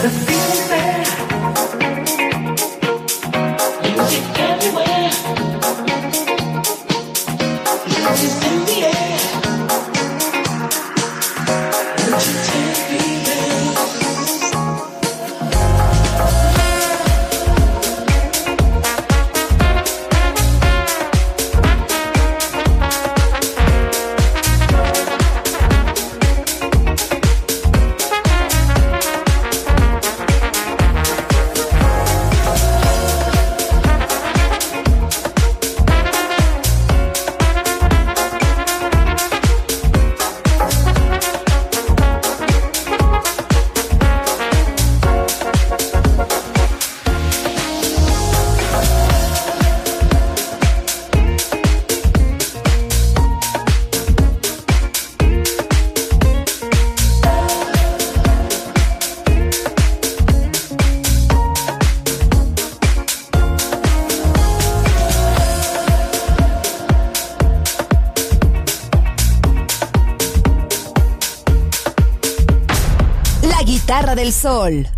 The del sol.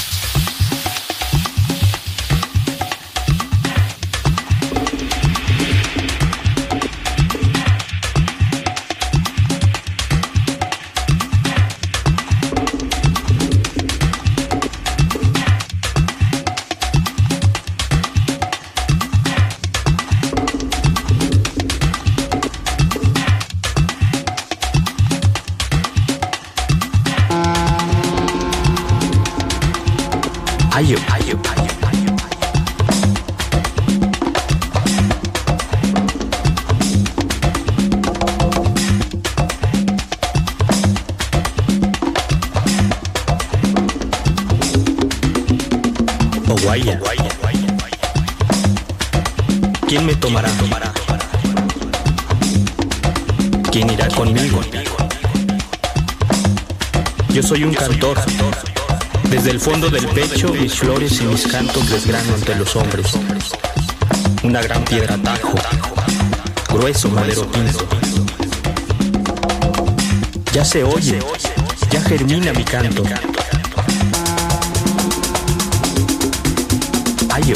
¿Quién me tomará? ¿Quién irá conmigo? Yo soy un cantor. Desde el fondo del pecho mis flores y mis cantos desgrano ante los hombres. Una gran piedra tajo, grueso madero pinto. Ya se oye, ya germina mi canto. Ayo,